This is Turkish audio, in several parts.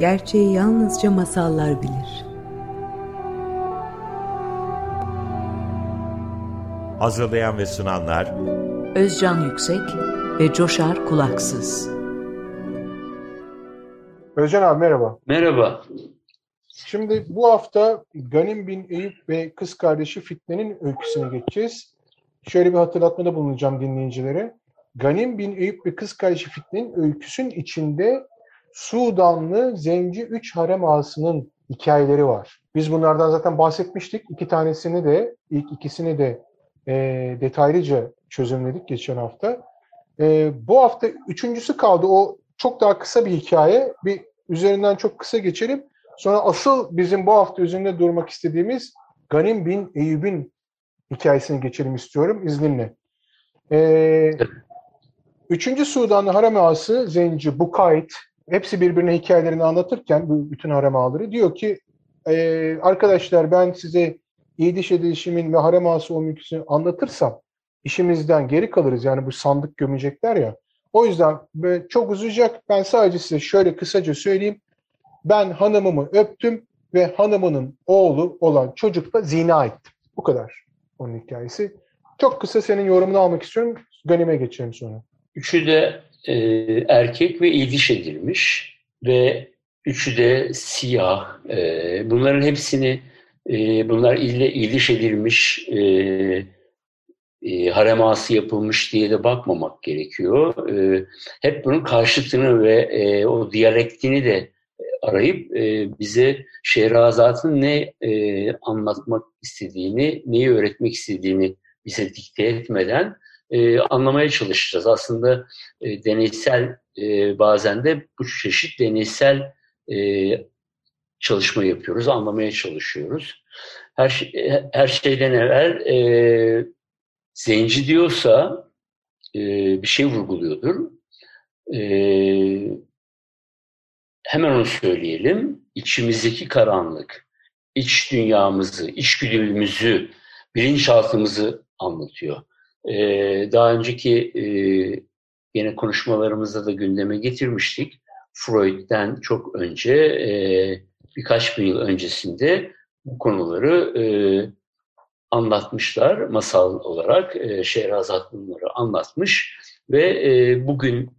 Gerçeği yalnızca masallar bilir. Hazırlayan ve sunanlar Özcan Yüksek ve Coşar Kulaksız. Özcan abi merhaba. Merhaba. Şimdi bu hafta Ganim bin Eyüp ve kız kardeşi Fitne'nin öyküsüne geçeceğiz. Şöyle bir hatırlatmada bulunacağım dinleyicilere. Ganim bin Eyüp ve kız kardeşi Fitne'nin öyküsün içinde Sudanlı Zenci 3 harem ağasının hikayeleri var. Biz bunlardan zaten bahsetmiştik. İki tanesini de, ilk ikisini de e, detaylıca çözümledik geçen hafta. E, bu hafta üçüncüsü kaldı. O çok daha kısa bir hikaye. Bir üzerinden çok kısa geçelim. Sonra asıl bizim bu hafta üzerinde durmak istediğimiz Ganim bin Eyüp'ün hikayesini geçelim istiyorum izninle. Ee, üçüncü Sudanlı harem ağası Zenci Bukayt hepsi birbirine hikayelerini anlatırken bu bütün harem ağaları diyor ki e, arkadaşlar ben size Yediş edilişimin ve harem ağası olma yükünü anlatırsam işimizden geri kalırız. Yani bu sandık gömecekler ya. O yüzden çok uzayacak. Ben sadece size şöyle kısaca söyleyeyim. Ben hanımımı öptüm ve hanımının oğlu olan çocukla zina ettim. Bu kadar onun hikayesi. Çok kısa senin yorumunu almak istiyorum. Ganime geçelim sonra. Üçü de e, erkek ve ildiş edilmiş ve üçü de siyah. E, bunların hepsini e, bunlar ile ildiş edilmiş e, e, harem ağası yapılmış diye de bakmamak gerekiyor. E, hep bunun karşıtını ve e, o diyalektini de arayıp e, bize Şehrazat'ın ne e, anlatmak istediğini, neyi öğretmek istediğini bize dikte etmeden e, anlamaya çalışacağız. Aslında e, deneysel e, bazen de bu çeşit deneysel e, çalışma yapıyoruz, anlamaya çalışıyoruz. Her, şey, her şeyden evvel e, zenci diyorsa e, bir şey vurguluyordur. E, hemen onu söyleyelim. İçimizdeki karanlık, iç dünyamızı, içgüdümüzü, bilinçaltımızı anlatıyor. Ee, daha önceki yine konuşmalarımızda da gündeme getirmiştik. Freud'den çok önce, e, birkaç bin yıl öncesinde bu konuları e, anlatmışlar masal olarak. E, Şehrazat bunları anlatmış ve bugün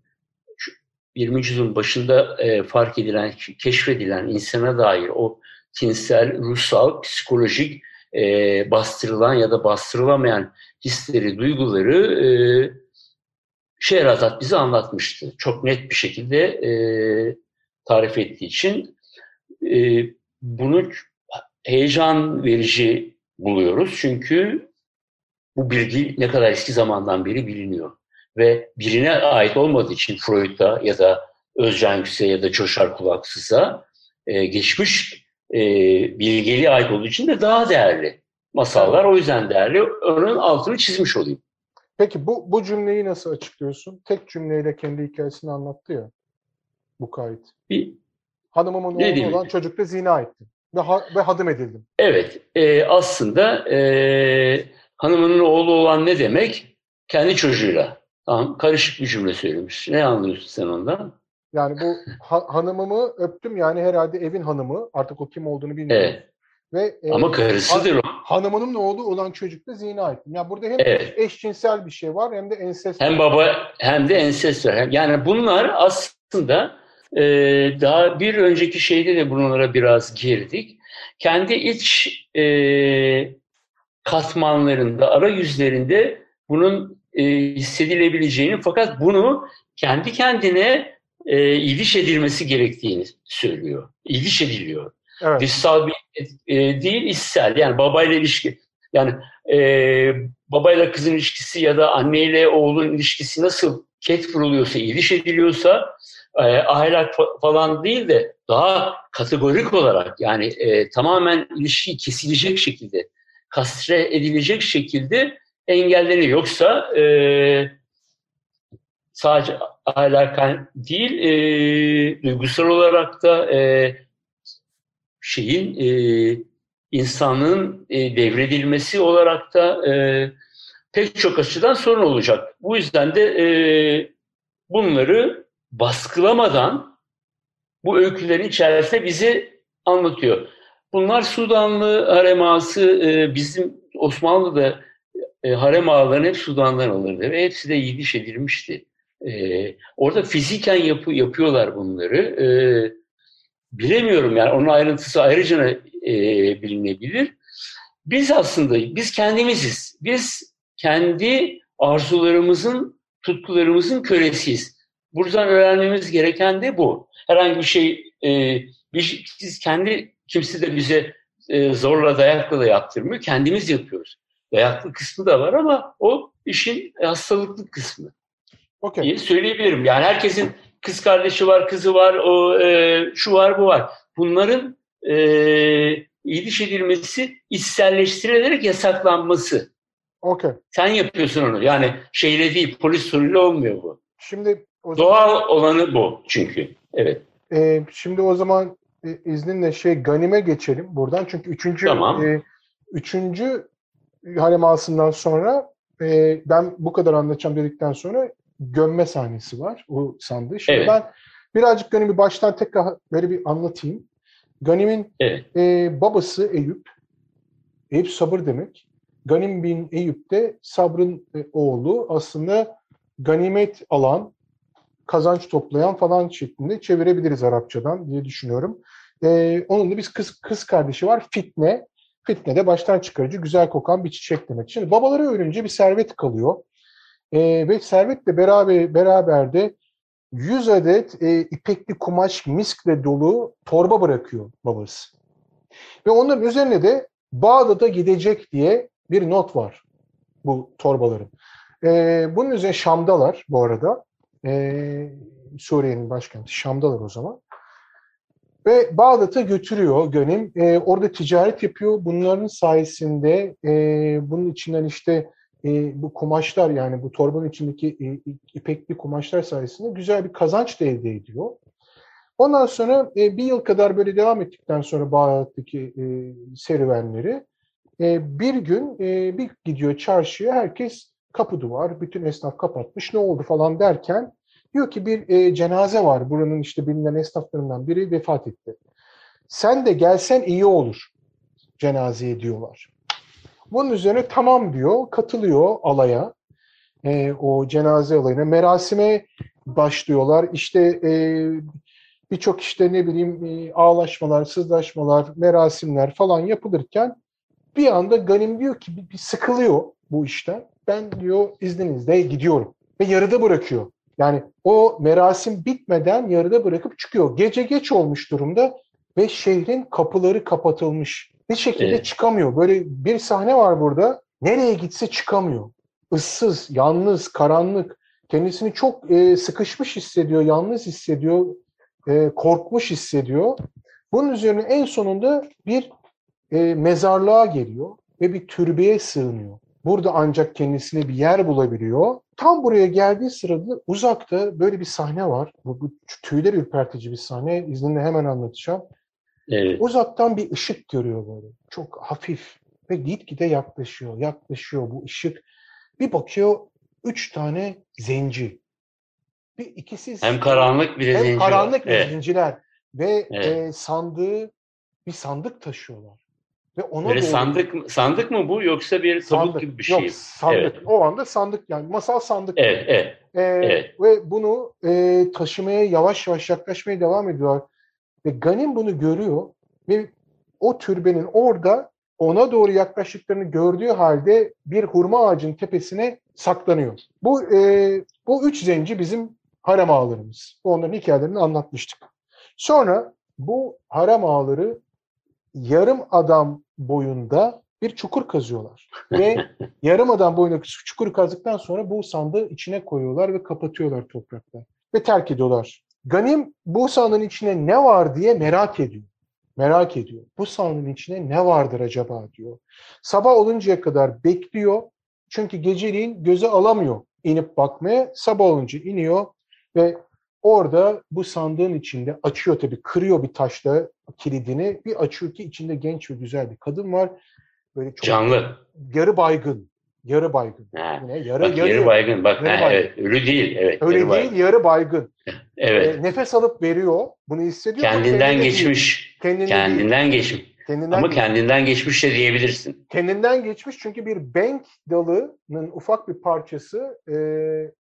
20. yüzyılın başında fark edilen, keşfedilen insana dair o tinsel, ruhsal, psikolojik e, bastırılan ya da bastırılamayan hisleri, duyguları e, Şehrazat bize anlatmıştı. Çok net bir şekilde e, tarif ettiği için e, bunu heyecan verici buluyoruz. Çünkü bu bilgi ne kadar eski zamandan beri biliniyor ve birine ait olmadığı için Freud'da ya da Özcan Yüksek'e ya da Çoşar Kulaksız'a e, geçmiş e, bilgeliğe ait olduğu için de daha değerli masallar. O yüzden değerli. Onun altını çizmiş olayım. Peki bu, bu cümleyi nasıl açıklıyorsun? Tek cümleyle kendi hikayesini anlattı ya. Bu kayıt. Bir, Hanımımın oğlu olan çocukla zina ettim. Ve, ha, ve hadım edildim. Evet. E, aslında e, hanımının oğlu olan ne demek? Kendi çocuğuyla. Tamam, karışık bir cümle söylemiş. Ne anlıyorsun sen ondan? Yani bu ha- hanımımı öptüm yani herhalde evin hanımı. Artık o kim olduğunu bilmiyorum. Evet. Ve, e, Ama karısıdır o. Hanımının oğlu olan çocukla zina ettim. Yani burada hem evet. eşcinsel bir şey var hem de ensest. Hem baba hem de ensest var. Yani bunlar aslında e, daha bir önceki şeyde de bunlara biraz girdik. Kendi iç e, katmanlarında, ara yüzlerinde bunun e, hissedilebileceğini fakat bunu kendi kendine e, ildiş edilmesi gerektiğini söylüyor. İldiş ediliyor. Evet. Dışsal bir e, değil, içsel. Yani babayla ilişki. Yani e, babayla kızın ilişkisi ya da anneyle oğlun ilişkisi nasıl ket vuruluyorsa, ildiş ediliyorsa e, ahlak falan değil de daha kategorik olarak yani e, tamamen ilişki kesilecek şekilde, kastre edilecek şekilde engelleniyor. Yoksa e, sadece ahlaken değil, e, duygusal olarak da e, şeyin e, insanın e, devredilmesi olarak da e, pek çok açıdan sorun olacak. Bu yüzden de e, bunları baskılamadan bu öykülerin içerisinde bize anlatıyor. Bunlar Sudanlı harem ağası, e, bizim Osmanlı'da e, harem ağaların hep Sudan'dan alırdı ve hepsi de Yidiş edilmişti. E, orada fiziken yapı, yapıyorlar bunları. E, bilemiyorum yani onun ayrıntısı ayrıca e, bilinebilir. Biz aslında, biz kendimiziz. Biz kendi arzularımızın, tutkularımızın kölesiyiz. Buradan öğrenmemiz gereken de bu. Herhangi bir şey, e, biz kendi kimse de bize e, zorla dayakla da yaptırmıyor. Kendimiz yapıyoruz. Dayaklı kısmı da var ama o işin hastalıklı kısmı. Okay. diye söyleyebilirim. Yani herkesin kız kardeşi var, kızı var, o e, şu var, bu var. Bunların e, iyiliş edilmesi içselleştirilerek yasaklanması. Okay. Sen yapıyorsun onu. Yani şeyle değil, polis soruyla olmuyor bu. Şimdi o zaman, Doğal olanı bu çünkü. Evet. E, şimdi o zaman e, izninle şey Ganim'e geçelim buradan. Çünkü üçüncü, tamam. e, üçüncü harem ağasından sonra e, ben bu kadar anlatacağım dedikten sonra gömme sahnesi var o sandığı. Şimdi evet. ben birazcık Ganim'i baştan tekrar böyle bir anlatayım. Ganim'in evet. e, babası Eyüp. Eyüp sabır demek. Ganim bin Eyüp de sabrın e, oğlu. Aslında ganimet alan, kazanç toplayan falan şeklinde çevirebiliriz Arapçadan diye düşünüyorum. Ee, onun da biz kız, kız kardeşi var Fitne. Fitne de baştan çıkarıcı, güzel kokan bir çiçek demek. Şimdi babaları ölünce bir servet kalıyor. Ee, ve servetle beraber, beraber de 100 adet e, ipekli kumaş miskle dolu torba bırakıyor babası. Ve onların üzerine de Bağdat'a gidecek diye bir not var bu torbaların. Ee, bunun üzerine Şam'dalar bu arada. Ee, Suriye'nin başkenti Şam'dalar o zaman. Ve Bağdat'a götürüyor Gönüm. E, orada ticaret yapıyor. Bunların sayesinde e, bunun içinden işte e, bu kumaşlar yani bu torbanın içindeki e, ipekli kumaşlar sayesinde güzel bir kazanç da elde ediyor. Ondan sonra e, bir yıl kadar böyle devam ettikten sonra Bağdat'taki e, serüvenleri e, bir gün e, bir gidiyor çarşıya herkes kapı duvar, bütün esnaf kapatmış ne oldu falan derken Diyor ki bir e, cenaze var. Buranın işte bilinen esnaflarından biri vefat etti. Sen de gelsen iyi olur cenazeye diyorlar. Bunun üzerine tamam diyor, katılıyor alaya, e, o cenaze olayına. Merasime başlıyorlar. İşte e, birçok işte ne bileyim e, ağlaşmalar, sızlaşmalar, merasimler falan yapılırken bir anda Ganim diyor ki bir, bir sıkılıyor bu işten. Ben diyor izninizle gidiyorum. Ve yarıda bırakıyor yani o merasim bitmeden yarıda bırakıp çıkıyor. Gece geç olmuş durumda ve şehrin kapıları kapatılmış. Bir şekilde evet. çıkamıyor. Böyle bir sahne var burada. Nereye gitse çıkamıyor. Issız, yalnız, karanlık. Kendisini çok e, sıkışmış hissediyor, yalnız hissediyor, e, korkmuş hissediyor. Bunun üzerine en sonunda bir e, mezarlığa geliyor ve bir türbeye sığınıyor. Burada ancak kendisine bir yer bulabiliyor. Tam buraya geldiği sırada uzakta böyle bir sahne var. Bu, bu tüyler ürpertici bir sahne. İzninle hemen anlatacağım. Evet. Uzaktan bir ışık görüyor böyle. Çok hafif ve gitgide yaklaşıyor. Yaklaşıyor bu ışık. Bir bakıyor üç tane zenci. Bir ikisi hem karanlık bir hem zenci karanlık bir evet. zenciler ve evet. e, sandığı bir sandık taşıyorlar. Ve ona Böyle doğru... sandık sandık mı bu yoksa bir tabut gibi bir şey? Yok sandık. Evet. O anda sandık yani masal sandık. Evet, evet. Ee, evet. Ve bunu e, taşımaya yavaş yavaş yaklaşmaya devam ediyorlar. Ve Ganim bunu görüyor ve o türbenin orada ona doğru yaklaştıklarını gördüğü halde bir hurma ağacının tepesine saklanıyor. Bu e, bu üç zenci bizim harem ağalarımız. Onların hikayelerini anlatmıştık. Sonra bu harem ağaları yarım adam boyunda bir çukur kazıyorlar. Ve yarım adam boyunda çukur kazdıktan sonra bu sandığı içine koyuyorlar ve kapatıyorlar toprakla. Ve terk ediyorlar. Ganim bu sandığın içine ne var diye merak ediyor. Merak ediyor. Bu sandığın içine ne vardır acaba diyor. Sabah oluncaya kadar bekliyor. Çünkü geceliğin göze alamıyor inip bakmaya. Sabah olunca iniyor ve Orada bu sandığın içinde açıyor tabii kırıyor bir taşla kilidini. Bir açıyor ki içinde genç ve güzel bir kadın var. Böyle çok canlı. Yarı baygın. Yarı baygın. Ha. Yine yarı, Bak yarı, yarı baygın. Bak yarı ha, baygın. evet, ölü değil. Evet. Öyle yarı değil, baygın. yarı baygın. Evet. E, nefes alıp veriyor. Bunu hissediyor. kendinden değil. geçmiş. Değil. Kendinden geçmiş. Kendinden Ama değil. kendinden geçmiş de diyebilirsin. kendinden geçmiş çünkü bir bank dalının ufak bir parçası e,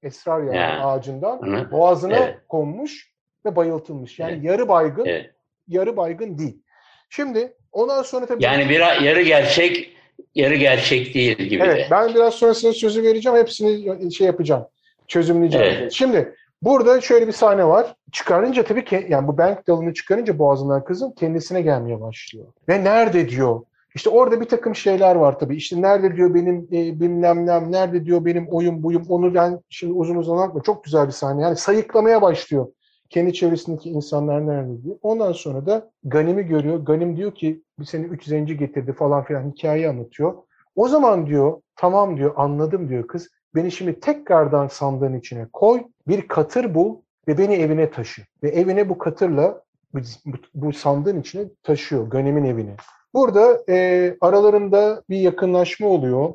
esrar yani Ya. ağacından Hı? boğazına Evet. konmuş ve bayıltılmış. Yani Evet. yarı baygın, Evet. yarı baygın değil. Şimdi ondan sonra tabii Yani bir yarı gerçek, yarı gerçek değil gibi evet de. ben biraz sonra size sözü vereceğim. Hepsini şey yapacağım. Çözümleyeceğim. Evet. Şimdi burada şöyle bir sahne var. Çıkarınca tabii ki yani bu bank dalını çıkarınca boğazından kızın kendisine gelmeye başlıyor. Ve nerede diyor? İşte orada bir takım şeyler var tabii. İşte nerede diyor benim e, bilmem nem, nerede diyor benim oyun buyum. Onu ben şimdi uzun uzun anlatma. Çok güzel bir sahne. Yani sayıklamaya başlıyor. Kendi çevresindeki insanlar nerede diyor. Ondan sonra da Ganim'i görüyor. Ganim diyor ki bir seni üç zenci getirdi falan filan hikayeyi anlatıyor. O zaman diyor tamam diyor anladım diyor kız. Beni şimdi tekrardan sandığın içine koy. Bir katır bul ve beni evine taşı. Ve evine bu katırla bu, sandığın içine taşıyor. Ganim'in evine. Burada e, aralarında bir yakınlaşma oluyor.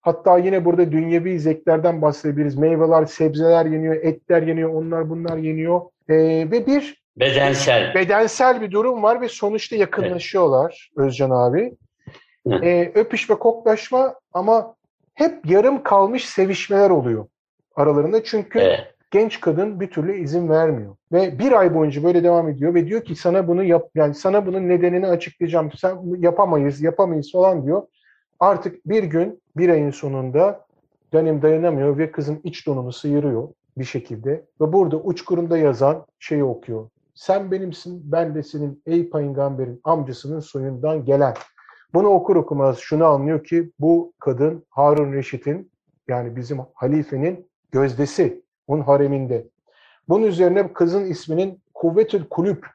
Hatta yine burada dünyevi zevklerden bahsedebiliriz. Meyveler, sebzeler yeniyor, etler yeniyor, onlar bunlar yeniyor. E, ve bir Bedensel. bedensel bir durum var ve sonuçta yakınlaşıyorlar Özcan abi. Hı. E, öpüş ve koklaşma ama hep yarım kalmış sevişmeler oluyor aralarında. Çünkü Evet. genç kadın bir türlü izin vermiyor. Ve bir ay boyunca böyle devam ediyor ve diyor ki sana bunu yap yani sana bunun nedenini açıklayacağım. Sen yapamayız, yapamayız falan diyor. Artık bir gün bir ayın sonunda Danim dayanamıyor ve kızın iç donunu sıyırıyor bir şekilde ve burada uçkurunda yazan şeyi okuyor. Sen benimsin, ben de senin ey peygamberin amcasının soyundan gelen. Bunu okur okumaz şunu anlıyor ki bu kadın Harun Reşit'in yani bizim halifenin gözdesi, onun hareminde. Bunun üzerine kızın isminin Kuvvetül Kulüp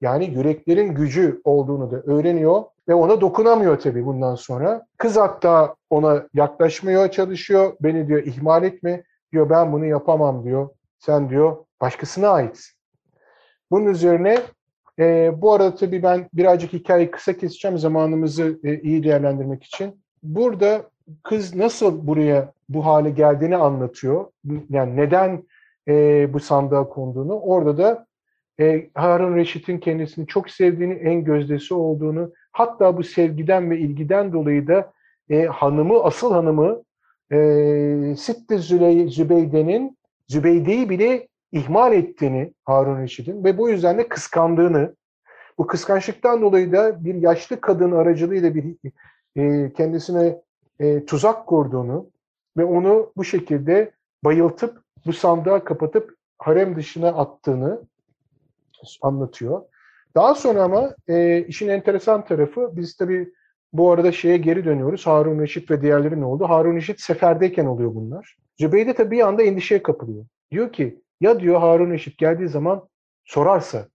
yani yüreklerin gücü olduğunu da öğreniyor ve ona dokunamıyor tabii bundan sonra. Kız hatta ona yaklaşmaya çalışıyor. Beni diyor ihmal etme. Diyor ben bunu yapamam diyor. Sen diyor başkasına aitsin. Bunun üzerine e, bu arada tabii ben birazcık hikayeyi kısa keseceğim zamanımızı e, iyi değerlendirmek için. Burada kız nasıl buraya bu hale geldiğini anlatıyor. Yani neden e, bu sandığa konduğunu. Orada da e, Harun Reşit'in kendisini çok sevdiğini, en gözdesi olduğunu, hatta bu sevgiden ve ilgiden dolayı da e, hanımı, asıl hanımı e, Sitte Zübeyde'nin Zübeyde'yi bile ihmal ettiğini Harun Reşit'in ve bu yüzden de kıskandığını, bu kıskançlıktan dolayı da bir yaşlı kadın aracılığıyla bir e, kendisine e, tuzak kurduğunu ve onu bu şekilde bayıltıp bu sandığa kapatıp harem dışına attığını anlatıyor. Daha sonra ama e, işin enteresan tarafı biz tabii bu arada şeye geri dönüyoruz. Harun Reşit ve diğerleri ne oldu? Harun Reşit seferdeyken oluyor bunlar. Zübeyde tabii bir anda endişeye kapılıyor. Diyor ki ya diyor Harun Reşit geldiği zaman sorarsa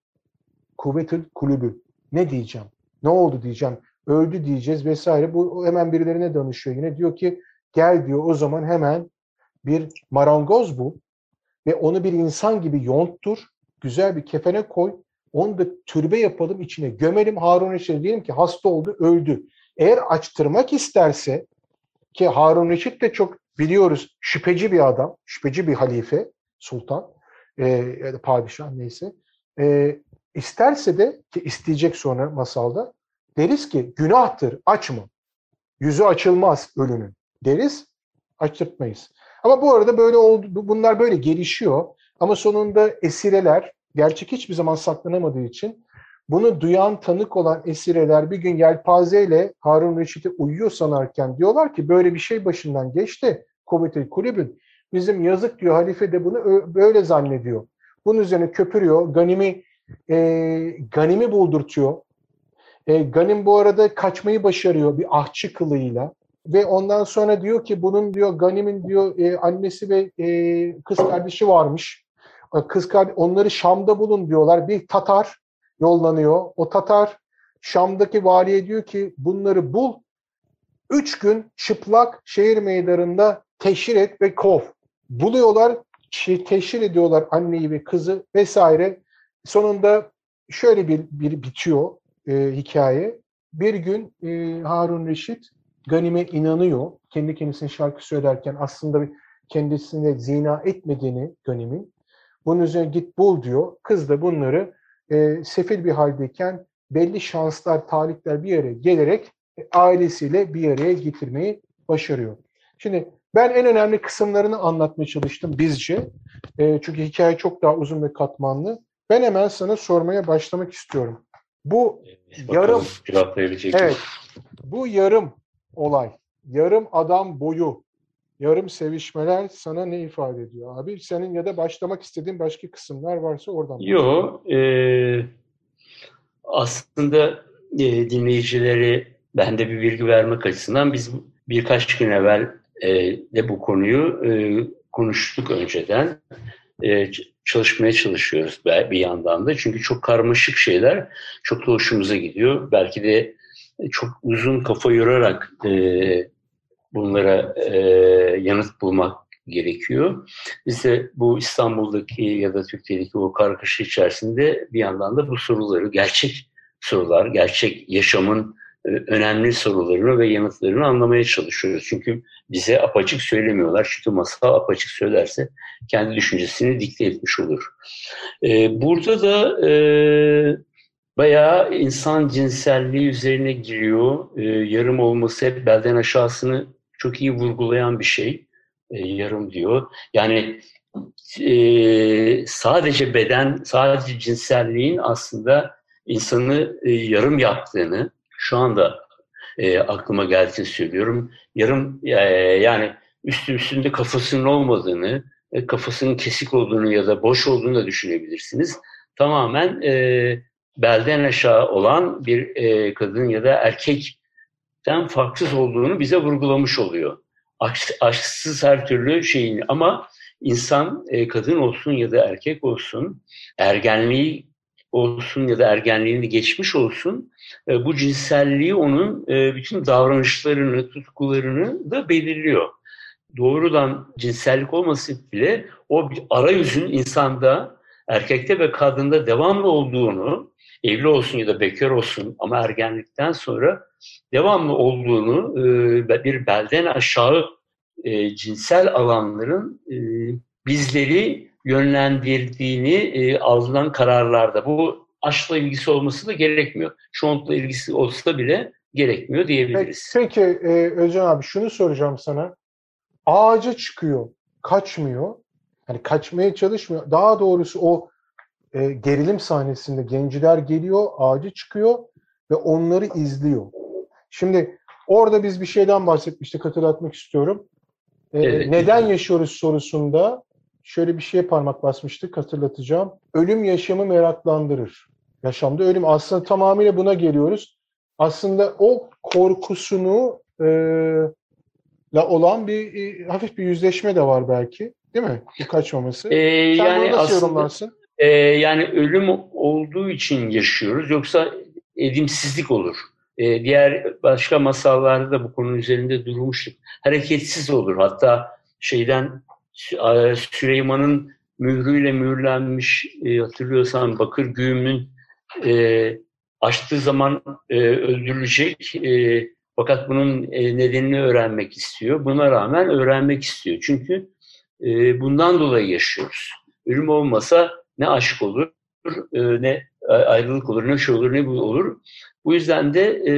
kuvvetül kulübü ne diyeceğim? Ne oldu diyeceğim? Öldü diyeceğiz vesaire. Bu hemen birilerine danışıyor. Yine diyor ki gel diyor o zaman hemen bir marangoz bul ve onu bir insan gibi yonttur. Güzel bir kefene koy. Onu da türbe yapalım içine gömelim. Harun Reşit diyelim ki hasta oldu öldü. Eğer açtırmak isterse ki Harun Reşit de çok biliyoruz şüpheci bir adam. Şüpheci bir halife, sultan e, ya da padişah neyse. E, isterse de ki isteyecek sonra masalda deriz ki günahtır açma. Yüzü açılmaz ölünün deriz açtırtmayız. Ama bu arada böyle oldu, bunlar böyle gelişiyor. Ama sonunda esireler gerçek hiçbir zaman saklanamadığı için bunu duyan tanık olan esireler bir gün yelpazeyle Harun Reşit'i uyuyor sanarken diyorlar ki böyle bir şey başından geçti kuvvet kulübün. Bizim yazık diyor halife de bunu böyle zannediyor. Bunun üzerine köpürüyor. Ganim'i e, Ganim'i buldurtuyor. E, Ganim bu arada kaçmayı başarıyor bir ahçı kılığıyla. Ve ondan sonra diyor ki bunun diyor Ganim'in diyor e, annesi ve e, kız kardeşi varmış. Kız kardeş, onları Şam'da bulun diyorlar. Bir Tatar yollanıyor. O Tatar Şam'daki valiye diyor ki bunları bul. Üç gün çıplak şehir meydanında teşhir et ve kov. Buluyorlar, şey, teşhir ediyorlar anneyi ve kızı vesaire. Sonunda şöyle bir, bir bitiyor e, hikaye. Bir gün e, Harun Reşit Ganim'e inanıyor. Kendi kendisine şarkı söylerken aslında kendisine zina etmediğini Ganim'in. Bunun üzerine git bul diyor. Kız da bunları e, sefil bir haldeyken belli şanslar, talipler bir yere gelerek e, ailesiyle bir araya getirmeyi başarıyor. Şimdi ben en önemli kısımlarını anlatmaya çalıştım bizce. E, çünkü hikaye çok daha uzun ve katmanlı. Ben hemen sana sormaya başlamak istiyorum. Bu Bakalım yarım mi? Evet. Bu yarım olay, yarım adam boyu, yarım sevişmeler sana ne ifade ediyor abi? Senin ya da başlamak istediğin başka kısımlar varsa oradan. başla. Yo, e, aslında e, dinleyicileri ben de bir bilgi vermek açısından biz birkaç gün evvel e, de bu konuyu e, konuştuk önceden. E, çalışmaya çalışıyoruz bir yandan da. Çünkü çok karmaşık şeyler çok da hoşumuza gidiyor. Belki de çok uzun kafa yorarak e, bunlara e, yanıt bulmak gerekiyor. Biz de bu İstanbul'daki ya da Türkiye'deki o kargaşa içerisinde bir yandan da bu soruları, gerçek sorular, gerçek yaşamın e, önemli sorularını ve yanıtlarını anlamaya çalışıyoruz. Çünkü bize apaçık söylemiyorlar. Çünkü masal apaçık söylerse kendi düşüncesini dikte etmiş olur. E, burada da e, bayağı insan cinselliği üzerine giriyor. E, yarım olması hep belden aşağısını çok iyi vurgulayan bir şey. E, yarım diyor. Yani e, sadece beden, sadece cinselliğin aslında insanı e, yarım yaptığını şu anda e, aklıma geldiğini söylüyorum. Yarım e, yani üstü üstünde kafasının olmadığını, e, kafasının kesik olduğunu ya da boş olduğunu da düşünebilirsiniz. Tamamen e, belden aşağı olan bir e, kadın ya da erkekten farksız olduğunu bize vurgulamış oluyor. Aşk, aşksız her türlü şeyin ama insan e, kadın olsun ya da erkek olsun ergenliği olsun ya da ergenliğini geçmiş olsun e, bu cinselliği onun e, bütün davranışlarını, tutkularını da belirliyor. Doğrudan cinsellik olması bile o bir arayüzün insanda, erkekte ve kadında devamlı olduğunu, evli olsun ya da bekar olsun ama ergenlikten sonra devamlı olduğunu e, bir belden aşağı e, cinsel alanların e, bizleri yönlendirdiğini e, alınan kararlarda. Bu aşkla ilgisi olması da gerekmiyor. Şontla ilgisi olsa bile gerekmiyor Peki, diyebiliriz. peki e, Özcan abi şunu soracağım sana. Ağaca çıkıyor, kaçmıyor. Yani kaçmaya çalışmıyor. Daha doğrusu o e, gerilim sahnesinde genciler geliyor, ağaca çıkıyor ve onları izliyor. Şimdi orada biz bir şeyden bahsetmiştik, hatırlatmak istiyorum. E, Evet. neden yaşıyoruz sorusunda şöyle bir şeye parmak basmıştık, hatırlatacağım. Ölüm yaşamı meraklandırır. Yaşamda ölüm. Aslında tamamıyla buna geliyoruz. Aslında o korkusunu e, la olan bir e, hafif bir yüzleşme de var belki. Değil mi? Bu kaçmaması. E, Sen yani nasıl aslında yorumlarsın? e, yani ölüm olduğu için yaşıyoruz yoksa edimsizlik olur. E, diğer başka masallarda da bu konu üzerinde durmuştuk. Hareketsiz olur. Hatta şeyden e, Süleyman'ın mührüyle mühürlenmiş e, hatırlıyorsan bakır güğümün e, açtığı zaman e, öldürülecek e, fakat bunun e, nedenini öğrenmek istiyor. Buna rağmen öğrenmek istiyor. Çünkü e, bundan dolayı yaşıyoruz. Ölüm olmasa ne aşk olur, e, ne ayrılık olur, ne şey olur, ne bu olur. Bu yüzden de e,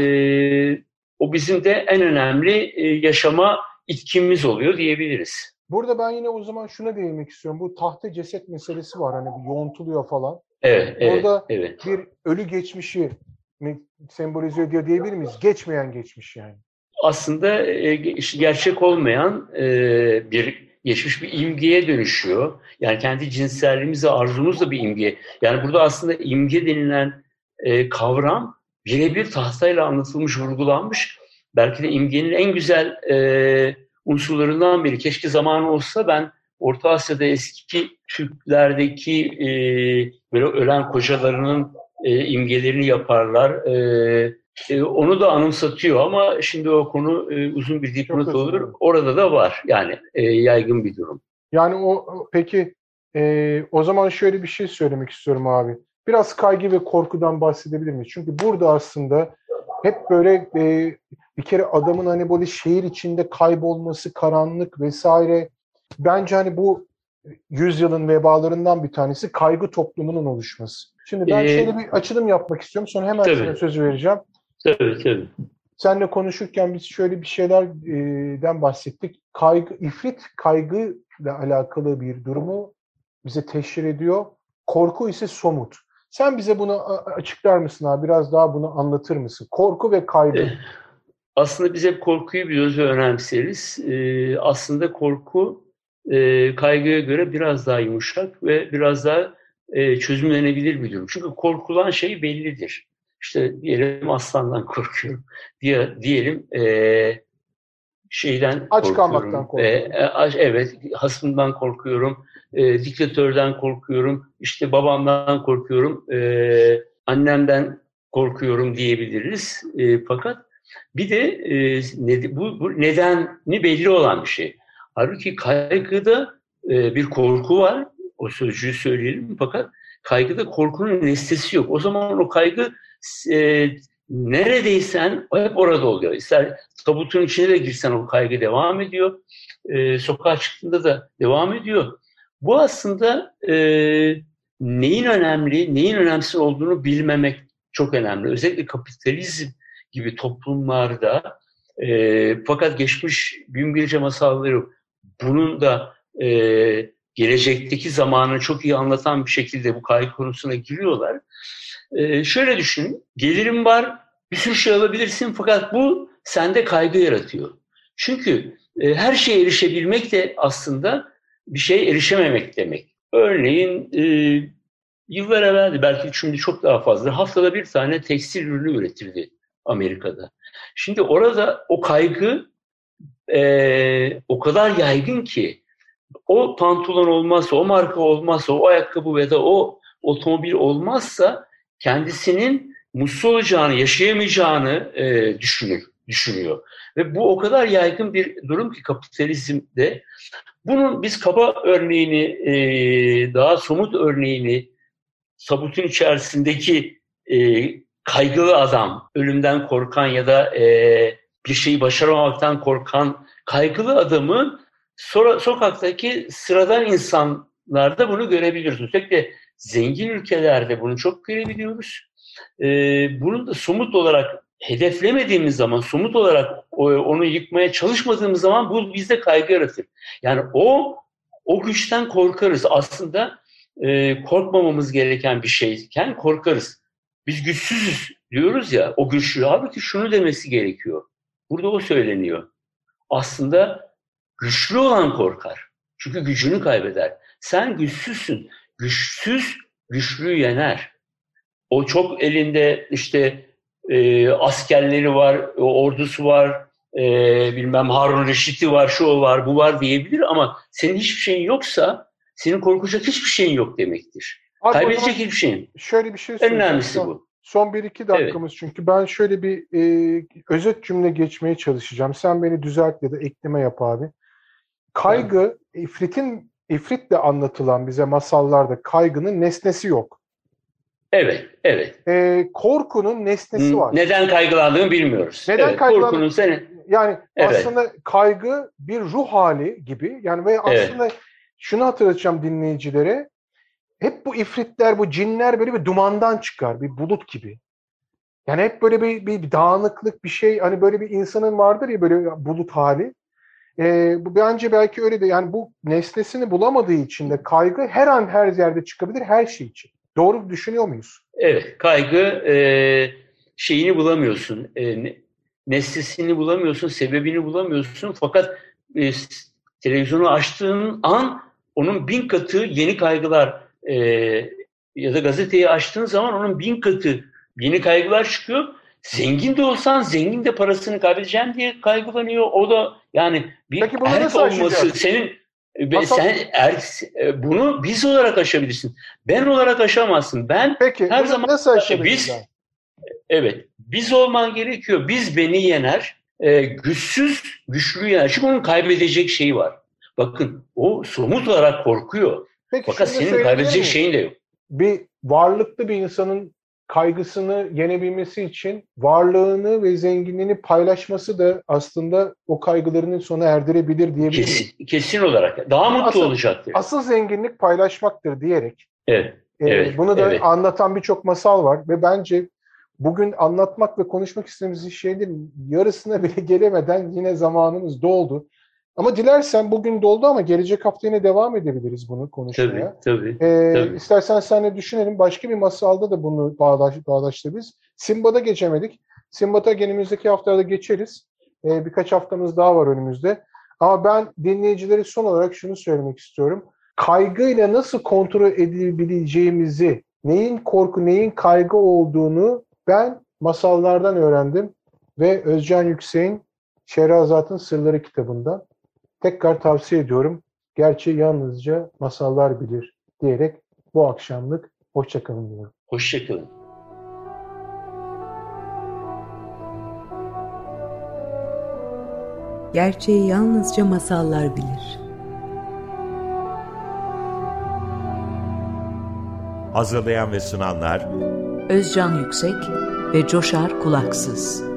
o bizim de en önemli e, yaşama itkimiz oluyor diyebiliriz. Burada ben yine o zaman şuna değinmek istiyorum. Bu tahta ceset meselesi var. Hani yoğuntuluyor falan. Evet, evet, Orada evet. bir ölü geçmişi mi sembolize ediyor diyebilir miyiz? Geçmeyen geçmiş yani. Aslında e, ge- gerçek olmayan e, bir geçmiş bir imgeye dönüşüyor. Yani kendi cinselliğimiz ve arzumuz da bir imge. Yani burada aslında imge denilen e, kavram birebir tahtayla anlatılmış, vurgulanmış. Belki de imgenin en güzel e, unsurlarından biri. Keşke zamanı olsa ben Orta Asya'da eski Türklerdeki e, böyle ölen kocalarının e, imgelerini yaparlar. E, e, onu da anımsatıyor ama şimdi o konu e, uzun bir dipnot olur. Orada da var yani e, yaygın bir durum. Yani o o- peki e, o zaman şöyle bir şey söylemek istiyorum abi. Biraz kaygı ve korkudan bahsedebilir miyiz? Çünkü burada aslında hep böyle e, bir kere adamın hani böyle şehir içinde kaybolması, karanlık vesaire. Bence hani bu yüzyılın vebalarından bir tanesi kaygı toplumunun oluşması. Şimdi ben Ee, şöyle bir açılım yapmak istiyorum. Sonra hemen tabii. sana sözü vereceğim. Tabii tabii. Seninle konuşurken biz şöyle bir şeylerden bahsettik. Kaygı, ifrit kaygıyla alakalı bir durumu bize teşhir ediyor. Korku ise somut. Sen bize bunu açıklar mısın abi? Biraz daha bunu anlatır mısın? Korku ve kaygı. Eh, Aslında biz hep korkuyu biliyoruz ve önemseriz. Ee, aslında korku e, kaygıya göre biraz daha yumuşak ve biraz daha e, çözümlenebilir bir durum. Çünkü korkulan şey bellidir. İşte diyelim aslandan korkuyorum. Diye, diyelim e, şeyden Aç korkuyorum. kalmaktan korkuyorum. E, e, aç- evet, hasmından korkuyorum. E, diktatörden korkuyorum. İşte babamdan korkuyorum. E, annemden korkuyorum diyebiliriz. E, fakat bir de e, ne- bu, bu nedeni belli olan bir şey. Halbuki kaygıda e, bir korku var. O sözcüğü söyleyelim. Fakat kaygıda korkunun nesnesi yok. O zaman o kaygı e, neredeysen hep orada oluyor. İster tabutun içine de girsen o kaygı devam ediyor. E, sokağa çıktığında da devam ediyor. Bu aslında e, neyin önemli, neyin önemsiz olduğunu bilmemek çok önemli. Özellikle kapitalizm gibi toplumlarda e, fakat geçmiş gün bilge masalları bunun da e, gelecekteki zamanı çok iyi anlatan bir şekilde bu kaygı konusuna giriyorlar. E, şöyle düşün, gelirim var, bir sürü şey alabilirsin fakat bu sende kaygı yaratıyor. Çünkü e, her şeye erişebilmek de aslında bir şeye erişememek demek. Örneğin e, yıllar evveldi belki şimdi çok daha fazla haftada bir tane tekstil ürünü üretirdi Amerika'da. Şimdi orada o kaygı e, o kadar yaygın ki o pantolon olmazsa, o marka olmazsa, o ayakkabı ve da o otomobil olmazsa kendisinin mutsuz olacağını, yaşayamayacağını e, düşünür, düşünüyor. Ve bu o kadar yaygın bir durum ki kapitalizmde. Bunun biz kaba örneğini, e, daha somut örneğini, sabutun içerisindeki e, kaygılı adam, ölümden korkan ya da e, bir şeyi başaramamaktan korkan kaygılı adamın sonra sokaktaki sıradan insanlarda bunu görebiliyoruz. Özellikle zengin ülkelerde bunu çok görebiliyoruz. E, bunun da somut olarak hedeflemediğimiz zaman, somut olarak onu yıkmaya çalışmadığımız zaman bu bizde kaygı yaratır. Yani o o güçten korkarız. Aslında e, korkmamamız gereken bir şeyken korkarız. Biz güçsüzüz diyoruz ya o güçlü. Halbuki şunu demesi gerekiyor. Burada o söyleniyor. Aslında güçlü olan korkar. Çünkü gücünü kaybeder. Sen güçsüzsün. Güçsüz güçlüyü yener. O çok elinde işte e, askerleri var, o ordusu var, e, bilmem Harun Reşit'i var, şu o var, bu var diyebilir ama senin hiçbir şeyin yoksa senin korkacak hiçbir şeyin yok demektir. Abi Kaybedecek hiçbir şeyin. şöyle bir şey En söyleyeceğim. önemlisi Son- bu. Son 1-2 dakikamız çünkü ben şöyle bir e, özet cümle geçmeye çalışacağım. Sen beni düzelt ya da ekleme yap abi. Kaygı, ifritin ifritle anlatılan bize masallarda kaygının nesnesi yok. Evet, evet. E, korkunun nesnesi var. Neden kaygılandığını bilmiyoruz. Neden evet, kaygılandığını- Korkunun seni. Yani Evet. aslında kaygı bir ruh hali gibi. Yani ve Evet. aslında şunu hatırlatacağım dinleyicilere. Hep bu ifritler, bu cinler böyle bir dumandan çıkar, bir bulut gibi. Yani hep böyle bir, bir dağınıklık, bir şey. Hani böyle bir insanın vardır ya böyle bulut hali. Ee, bu bence belki öyle de yani bu nesnesini bulamadığı için de kaygı her an her yerde çıkabilir her şey için. Doğru düşünüyor muyuz? Evet, kaygı e, şeyini bulamıyorsun. E, ne- nesnesini bulamıyorsun, sebebini bulamıyorsun. Fakat e, televizyonu açtığın an onun bin katı yeni kaygılar e, ya da gazeteyi açtığın zaman onun bin katı yeni kaygılar çıkıyor. Zengin de olsan zengin de parasını kaybedeceğim diye kaygılanıyor. O da yani bir Peki bunu erk olması senin ve Masal- sen erk, e, bunu biz olarak aşabilirsin. Ben olarak aşamazsın. Ben Peki Her zaman- nasıl aşabiliriz? biz- yani? Evet. Biz olman gerekiyor. Biz beni yener. E, güçsüz güçlü yener. Çünkü onun kaybedecek şeyi var. Bakın o somut olarak korkuyor. Peki Fakat senin kaybedecek şeyin de yok. bir varlıklı bir insanın kaygısını yenebilmesi için varlığını ve zenginliğini paylaşması da aslında o kaygılarının sona erdirebilir diyebilirim. Kesin, kesin olarak. Daha mutlu Asıl- olacaktır. Asıl zenginlik paylaşmaktır diyerek Evet. e, Evet, bunu da evet. anlatan birçok masal var ve bence bugün anlatmak ve konuşmak istediğimiz şeylerin yarısına bile gelemeden yine zamanımız doldu. Ama dilersen bugün doldu ama gelecek hafta yine devam edebiliriz bunu Tabii, konuşmaya. tabii. Ee, Tabii. istersen seninle düşünelim. Başka bir masalda da bunu bağdaş, bağdaştırırız. Simbad'a geçemedik. Simbad'a önümüzdeki haftalarda geçeriz. Ee, birkaç haftamız daha var önümüzde. Ama ben dinleyicilere son olarak şunu söylemek istiyorum. Kaygıyla nasıl kontrol edebileceğimizi, neyin korku, neyin kaygı olduğunu ben masallardan öğrendim. Ve Özcan Yüksek'in Şehrazat'ın Sırları kitabında. Tekrar tavsiye ediyorum. Gerçi yalnızca masallar bilir diyerek bu akşamlık hoşçakalın diyorum. Hoşçakalın. Gerçeği yalnızca masallar bilir. Hazırlayan ve sunanlar Özcan Yüksek ve Coşar Kulaksız.